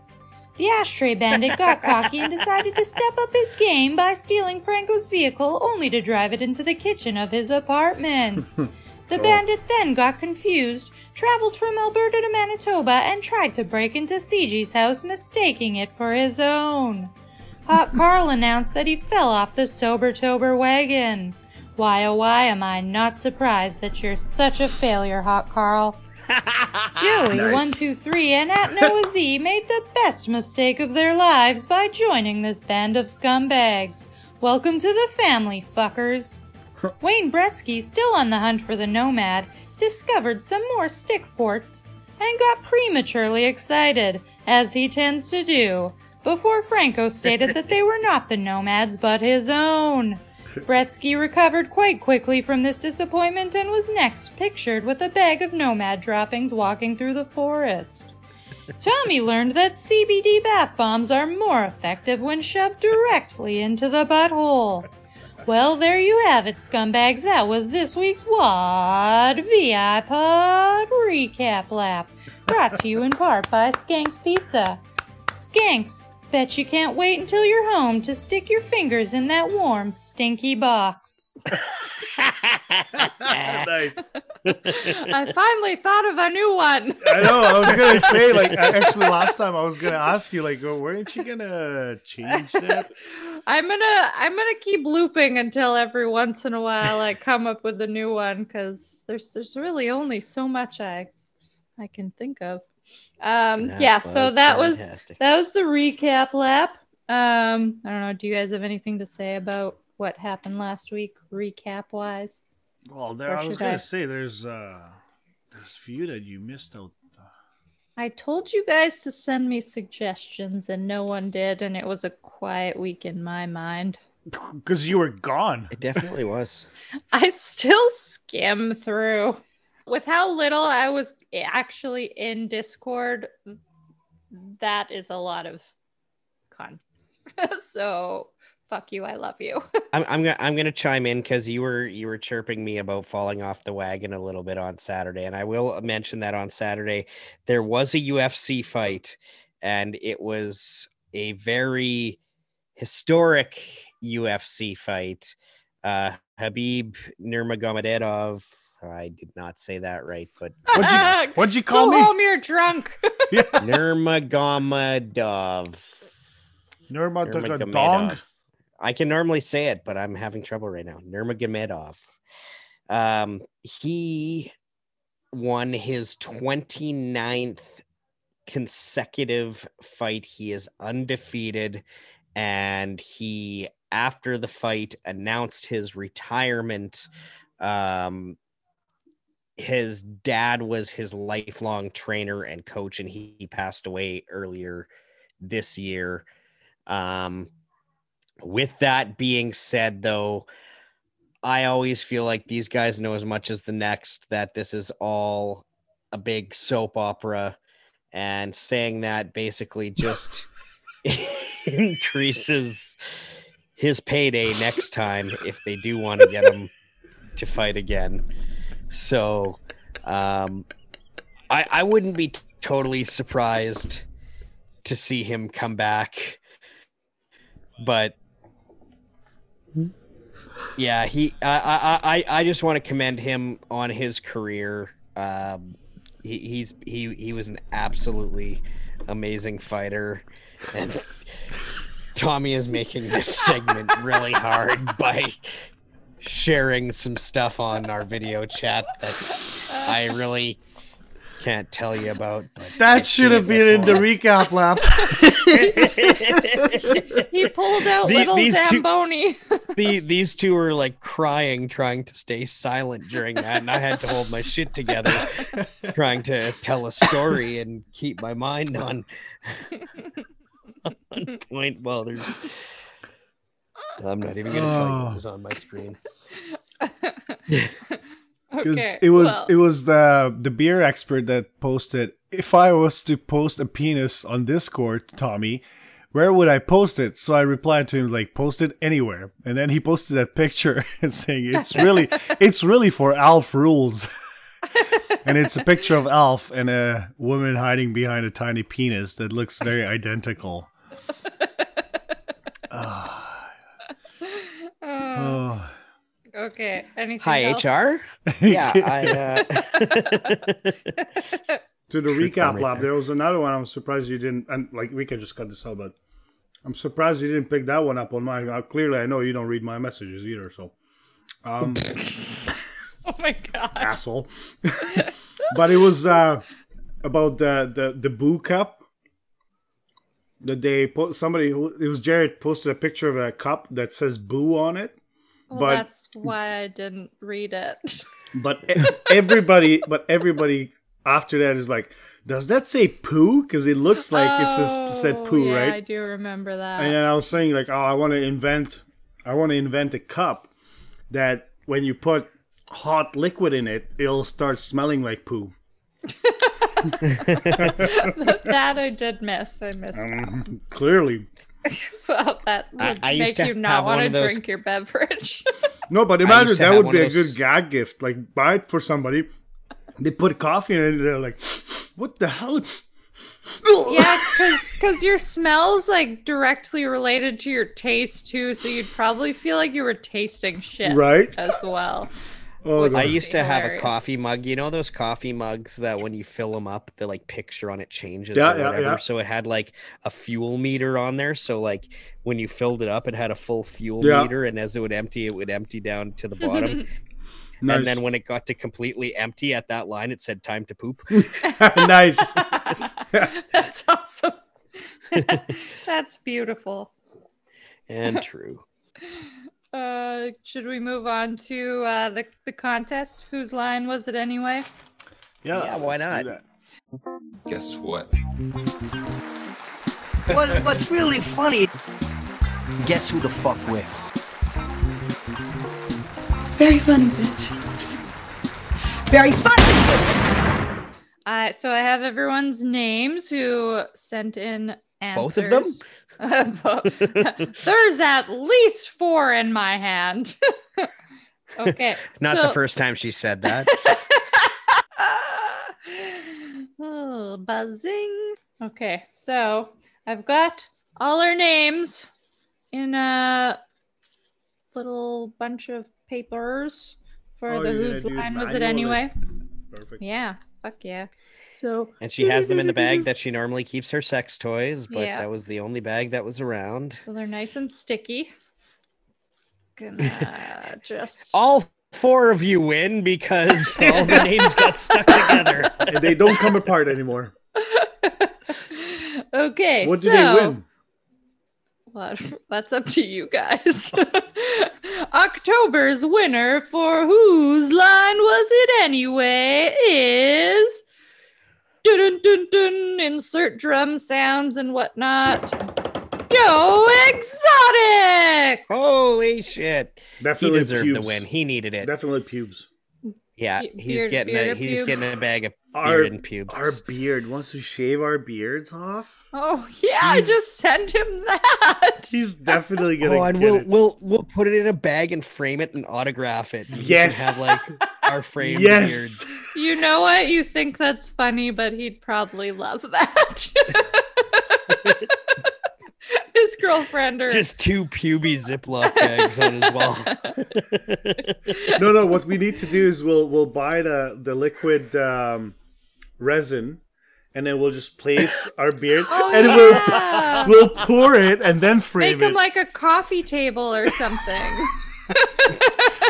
The ashtray bandit got cocky and decided to step up his game by stealing Franco's vehicle only to drive it into the kitchen of his apartment. The oh. bandit then got confused, traveled from Alberta to Manitoba, and tried to break into CG's house, mistaking it for his own. Hot Carl announced that he fell off the Sober Tober wagon. Why oh why am I not surprised that you're such a failure, Hot Carl? Joey Nice. one two three and at Noah Z made the best mistake of their lives by joining this band of scumbags. Welcome to the family, fuckers. Wayne Bretzky, still on the hunt for the Nomad, discovered some more stick forts and got prematurely excited, as he tends to do, before Franco stated that they were not the nomads but his own. Bretzky recovered quite quickly from this disappointment and was next pictured with a bag of nomad droppings walking through the forest. Tommy learned that CBD bath bombs are more effective when shoved directly into the butthole. Well, there you have it, scumbags. That was this week's WAD VI Pod Recap Lap, brought to you in part by Skanks Pizza. Skanks, bet you can't wait until you're home to stick your fingers in that warm, stinky box. nice. I finally thought of a new one. I know. I was gonna say, like, actually, last time I was gonna ask you, like, oh, weren't you gonna change that? I'm gonna I'm gonna keep looping until every once in a while I come up with a new one because there's there's really only so much I I can think of. Um yeah, so was that was that was the recap lap. Um I don't know, do you guys have anything to say about what happened last week recap wise? Well, there I was gonna I- say, there's uh, there's few that you missed out. I told you guys to send me suggestions and no one did and it was a quiet week in my mind. Because you were gone. It definitely was. I still skim through. With how little I was actually in Discord, that is a lot of con. so fuck you, I love you. I'm I'm gonna I'm gonna chime in because you were you were chirping me about falling off the wagon a little bit on Saturday, and I will mention that on Saturday there was a UFC fight, and it was a very historic UFC fight. Uh, Habib Nurmagomedov. I did not say that right, but What'd you, what'd you call Go me? home, you're drunk. Nurmagomedov. Nurmagomedov. Nurmagomedov. I can normally say it, but I'm having trouble right now. Nurmagomedov. Um, he won his 29th consecutive fight. He is undefeated, and he, after the fight, announced his retirement. Um, his dad was his lifelong trainer and coach, and he, he passed away earlier this year. Um, with that being said, though, I always feel like these guys know as much as the next that this is all a big soap opera, and saying that basically just increases his payday next time if they do want to get him to fight again. So, um, I I wouldn't be t- totally surprised to see him come back, but yeah, he I I I just want to commend him on his career. Um, he, he's he he was an absolutely amazing fighter, and Tommy is making this segment really hard by sharing some stuff on our video chat that I really can't tell you about. But That I've should have it been in the recap lap. he pulled out The- little these two- Zamboni. the these two were like crying, trying to stay silent during that, and I had to hold my shit together, trying to tell a story and keep my mind on, on point. Well, there's. I'm not even gonna tell you Oh. what was on my screen. Because Okay, it was well. it was the the beer expert that posted. If I was to post a penis on Discord, Tommy, where would I post it? So I replied to him like, post it anywhere. And then he posted that picture and saying it's really it's really for Alf rules. and it's a picture of Alf and a woman hiding behind a tiny penis that looks very identical. Uh, Oh. okay. Anything Hi, else? HR. Yeah, I. Uh... to the Should recap right lab, there. there was another one. I'm surprised you didn't. And like we can just cut this out, but I'm surprised you didn't pick that one up on mine. Uh, clearly, I know you don't read my messages either. So, um, Oh my god. asshole. but it was uh, about the the the boo cup. That they put somebody who it was Jared posted a picture of a cup that says boo on it. Well, but that's why I didn't read it. But everybody, but everybody after that is like, Does that say poo? Because it looks like it says Oh, said poo, right? I do remember that. And then I was saying like, oh, I want to invent, I want to invent a cup that when you put hot liquid in it, it'll start smelling like poo. that I did miss. I missed that. Um, clearly, Well, that would I- I make you not want to those- drink your beverage. no, but imagine that would be of a those- good gag gift. Like buy it for somebody. They put coffee in it, and they're like, "What the hell?" yeah, because your smell's like directly related to your taste too, so you'd probably feel like you were tasting shit, Right. As well. Oh, I used to have a coffee mug. You know those coffee mugs that when you fill them up, the like picture on it changes Yeah, or yeah, whatever. yeah. So it had like a fuel meter on there. So like when you filled it up, it had a full fuel Yeah. meter, and as it would empty, it would empty down to the bottom. Nice. And then when it got to completely empty at that line, it said time to poop. nice. That's awesome. That's beautiful. and true. Uh, should we move on to uh, the the contest? Whose line was it anyway? Yeah, Yeah, why let's do not? that. Guess what? What, what's really funny? Guess who the fuck with? Very funny, bitch. Very funny. Uh, so I have everyone's names who sent in answers. Both of them? There's at least four in my hand. okay. Not so- the first time she said that. oh, buzzing. Okay, so I've got all our names in a little bunch of papers for Oh, the whose line was it manually? anyway? Perfect. Yeah, fuck yeah. So And she has them in the bag that she normally keeps her sex toys, but Yeah. that was the only bag that was around. So they're nice and sticky. Gonna just All four of you win because all the names got stuck together. And they don't come apart anymore. okay. What so, do they win? Well, that's up to you guys. October's winner for whose line was it anyway is dun dun dun insert drum sounds and whatnot. Joe Exotic. Holy shit! Definitely he deserved the win. He needed it. Definitely pubes. Yeah, he's beard- getting beard a he's pubes. getting a bag of Our, beard and pubes. our beard. Once we shave our beards off, Oh yeah, He's- just send him that. he's definitely gonna Oh, and get we'll it. we'll we'll put it in a bag and frame it and autograph it. We can Yes. have like our framed Yes. beards. You know what? You think that's funny, but he'd probably love that. His girlfriend or Just two puby Ziploc bags on his wall. no, no. What we need to do is we'll we'll buy the the liquid um, resin, and then we'll just place our beard, Oh, and yeah. we'll we'll pour it and then frame make him it. like a coffee table or something.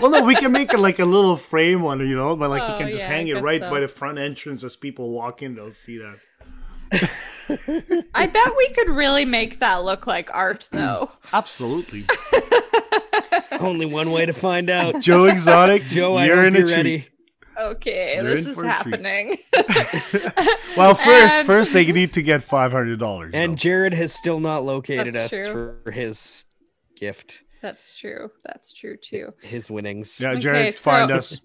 Well, no, we can make it like a little frame one, you know, but like Oh, you can oh, just yeah, I hang it right so. by the front entrance as people walk in. They'll see that. I bet we could really make that look like art, though. Absolutely, Only one way to find out. Joe Exotic. Joe, I you're hope in a you're treat. ready. Okay, You're this is for a treat. happening. Well, first, And- first they need to get five hundred dollars. And Jared has still not located That's us true. for his gift, That's true. That's true too. his winnings. yeah, Okay, Jared, find so- us.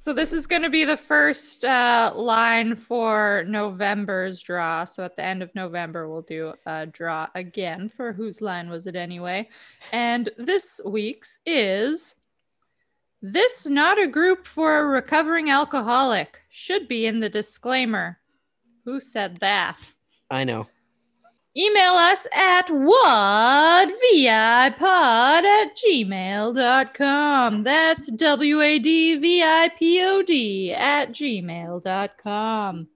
So this is going to be the first uh, line for November's draw. So at the end of November, we'll do a draw again for whose line was it anyway. And this week's is this not a group for a recovering alcoholic should be in the disclaimer. Who said that? I know. Email us at wadvipod at gmail.com. That's W A D V I P O D at gmail.com.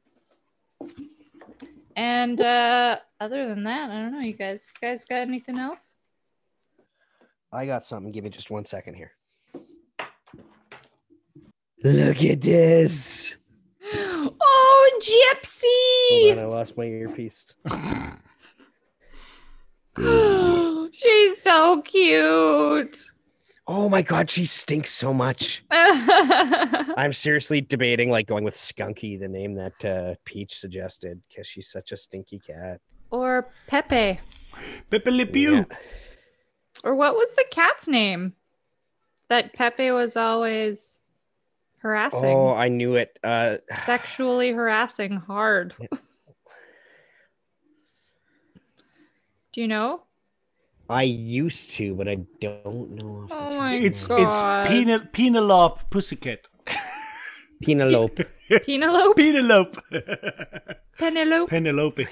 And uh, other than that, I don't know. You guys, you guys got anything else? I got something. Give me just one second here. Look at this. Oh, Gypsy! Hold on, I lost my earpiece. She's so cute. Oh my god, she stinks so much. I'm seriously debating like going with Skunky, the name that uh, Peach suggested, because she's such a stinky cat. Or Pepe. Pepe Le Pew. Yeah. Or what was the cat's name? That Pepe was always harassing. Oh, I knew it. Uh, Sexually harassing hard. Do you know? I used to, but I don't know. Oh my of It's God. it's Penel- Penelope Pussycat. Penelope. Penelope. Penelope. Penelope. Penelope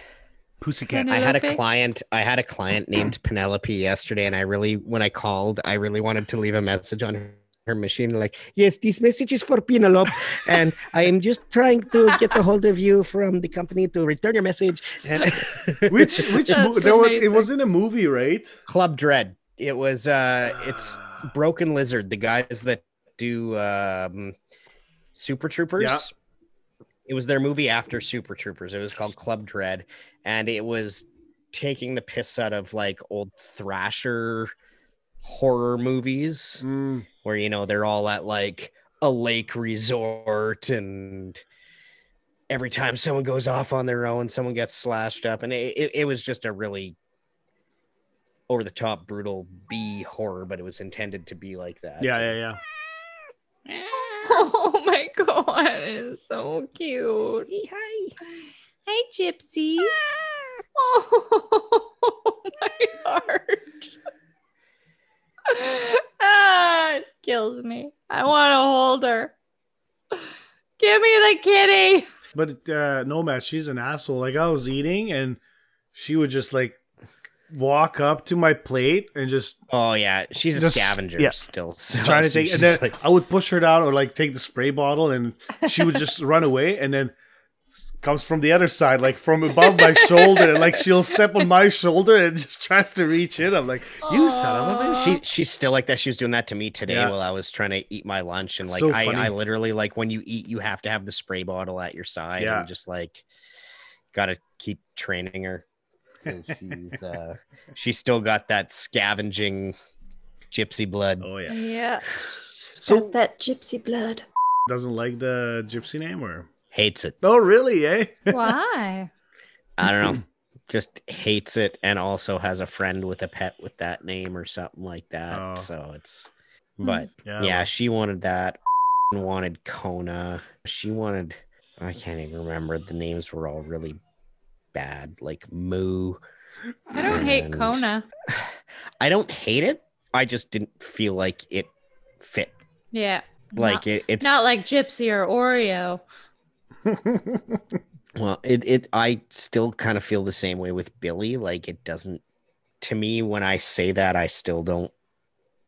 Pussycat. Penel- I had a client. I had a client named Penelope yesterday, and I really, when I called, I really wanted to leave a message on her, her machine, like, "Yes, this message is for Penelope, and I am just trying to get a hold of you from the company to return your message." And Which which mo- there was, it was in a movie, right? Club Dread. It was. uh It's Broken Lizard, the guys that do um Super Troopers. Yeah. It was their movie after Super Troopers. It was called Club Dread, and it was taking the piss out of like old Thrasher horror movies Mm. where you know they're all at like a lake resort and every time someone goes off on their own someone gets slashed up and it, it, it was just a really over the top brutal b horror but it was intended to be like that Yeah, yeah, yeah. Oh my god, it's so cute. hi Hi, Gypsy. Oh, my heart. Ah, it kills me. I want to hold her. Give me the kitty. But uh Nomad, she's an asshole. Like I was eating and she would just like walk up to my plate and just oh yeah she's a Just- scavenger yeah. still so trying to take and then like- I would push her down or like take the spray bottle and she would just run away and then comes from the other side, like from above my shoulder, and like she'll step on my shoulder and just tries to reach in. I'm like, you son of a bitch. She she's still like that. She was doing that to me today Yeah. while I was trying to eat my lunch, and like So I. I literally like when you eat, you have to have the spray bottle at your side, Yeah. and just like gotta keep training her. 'cause She's uh, she's still got that scavenging gypsy blood. Oh yeah, Yeah. So- Got that gypsy blood. doesn't like the gypsy name or hates it. oh really? Eh? Why? I don't know. Just hates it, and also has a friend with a pet with that name or something like that. Oh. So it's, but Yeah, yeah, well. she wanted that. Wanted Kona. She wanted. I can't even remember. The names were all really bad, like Moo. I don't hate And- Kona. I don't hate it. I just didn't feel like it fit. Yeah. Like not, it, it's not like Gypsy or Oreo. Well, it it I still kind of feel the same way with Billy. Like it doesn't to me when I say that I still don't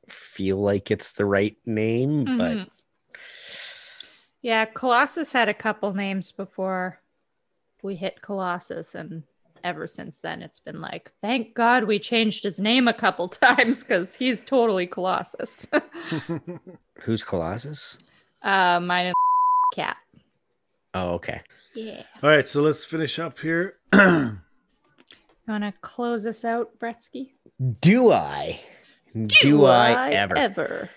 feel like it's the right name, but Mhm. Yeah, Colossus had a couple names before we hit Colossus, and ever since then it's been like, thank God we changed his name a couple times because he's totally Colossus. who's Colossus? uh, mine is cat. Oh, okay. Yeah. All right, so let's finish up here. You want to close us out, Bretzky? Do I? Do, I, ever? Ever.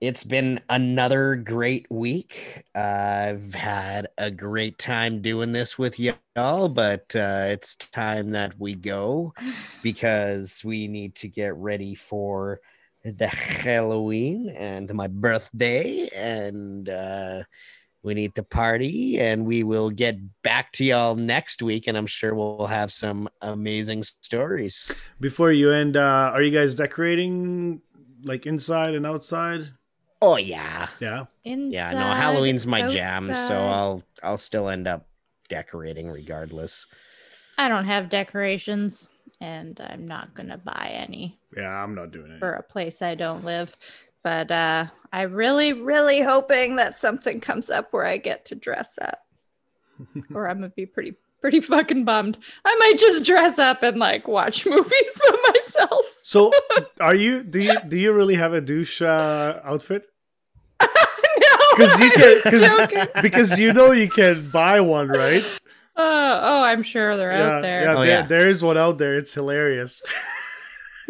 It's been another great week. I've had a great time doing this with y'all, but uh, it's time that we go because we need to get ready for the Halloween and my birthday, and uh, we need to party. And we will get back to y'all next week, and I'm sure we'll have some amazing stories. Before you end, uh, are you guys decorating like inside and outside? Oh yeah. Yeah. Inside, yeah, no, Halloween's my jam, so. I'll I'll still end up decorating regardless. I don't have decorations, and I'm not gonna buy any Yeah, I'm not doing it. for a place I don't live. But uh, I really, really hoping that something comes up where I get to dress up, or I'm gonna be pretty, pretty fucking bummed. I might just dress up and like watch movies by myself. So, are you? Do you? Do you really have a douche uh, outfit? No, because you can, joking. cause, because you know you can buy one, right? Uh, oh, I'm sure they're yeah, out there. Yeah, Oh, there, yeah. there is one out there. It's hilarious.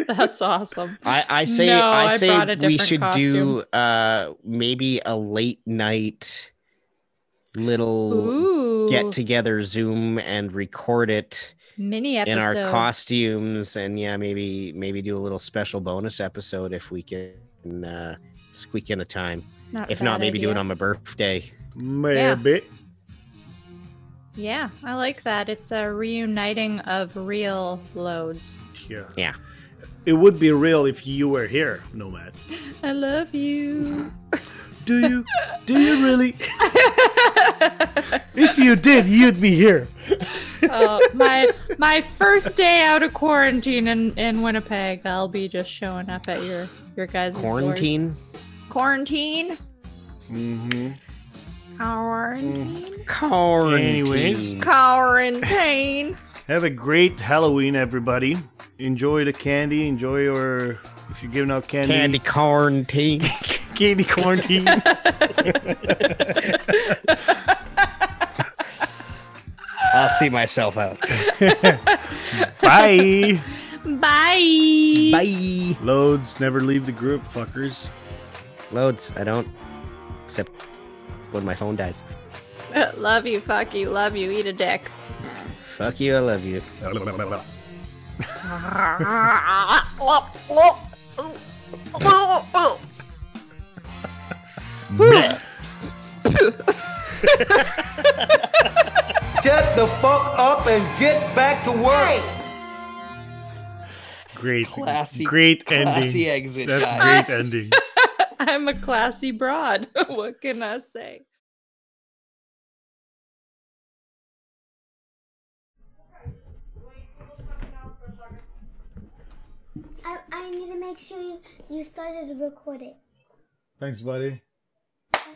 That's awesome. I, I say No, I I say brought a we should costume. do uh maybe a late night little Ooh. get together Zoom and record it Mini episode. in our costumes and yeah maybe maybe do a little special bonus episode if we can uh squeak in the time. Not if not, bad maybe do it on my birthday. Maybe. Yeah, I like that. It's a reuniting of real loads. Yeah. Yeah. It would be real if you were here, Nomad. I love you. Do you? Do you really? if you did, you'd be here. uh, my my first day out of quarantine in, in Winnipeg, I'll be just showing up at your your guys' Quarantine? Quarantine. Mm-hmm. Quarantine. Quarantine. Anyways, Quarantine. Have a great Halloween, everybody. Enjoy the candy. Enjoy your. If you're giving out candy. Candy quarantine. candy quarantine. I'll see myself out. Bye. Bye. Bye. Loads. Never leave the group, fuckers. Loads. I don't. Except when my phone dies. love you. Fuck you. Love you. Eat a dick. Fuck you. I love you. Shut the fuck up and get back to work. Great. Classy- Great classy ending. exit, That's guys. great ending. I'm a classy broad. what can I say? I, I need to make sure you, you started recording. Thanks, buddy.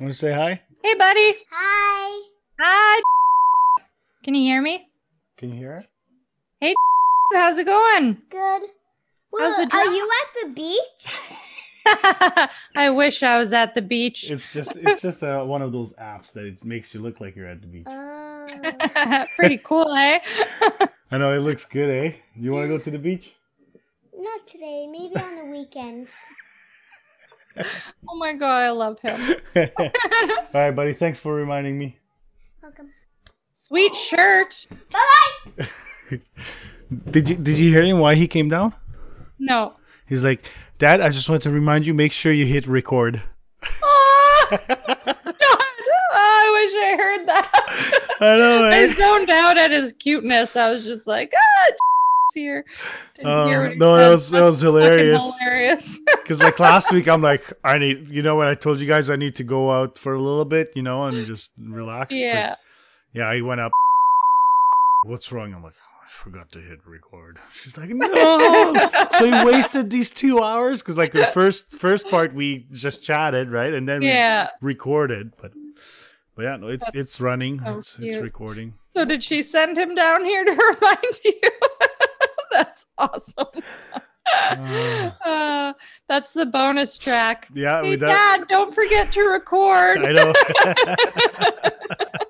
Want to say hi? Hey, buddy. Hi. Hi. Can you hear me? Can you hear it? Hey, how's it going? Good. Well, How's the are you at the beach? I wish I was at the beach. It's just it's just uh, one of those apps that it makes you look like you're at the beach. Oh. Pretty cool, eh? I know it looks good, eh? You want to go to the beach? Not today. Maybe on the weekend. Oh my god, I love him. All right, buddy. Thanks for reminding me. Welcome. Sweet shirt. Bye bye. Did you did you hear him? Why he came down? No. He's like, Dad, I just want to remind you. Make sure you hit record. Oh, I wish I heard that. I know. I zoned out at his cuteness. I was just like, ah, here. Um, no, that was that was hilarious. hilarious. Because like last week, I'm like, I need, you know what? I told you guys I need to go out for a little bit, you know, and just relax. It's like, yeah. yeah, I went up. What's wrong? I'm like, oh, I forgot to hit record. She's like, no. so we wasted these two hours because like the first first part we just chatted, right, and then Yeah. we recorded, but but yeah, no, it's it's running, so it's, it's recording. So did she send him down here to remind you? That's awesome. Uh, that's the bonus track. Yeah, Hey, we Dad, don't forget to record. I know.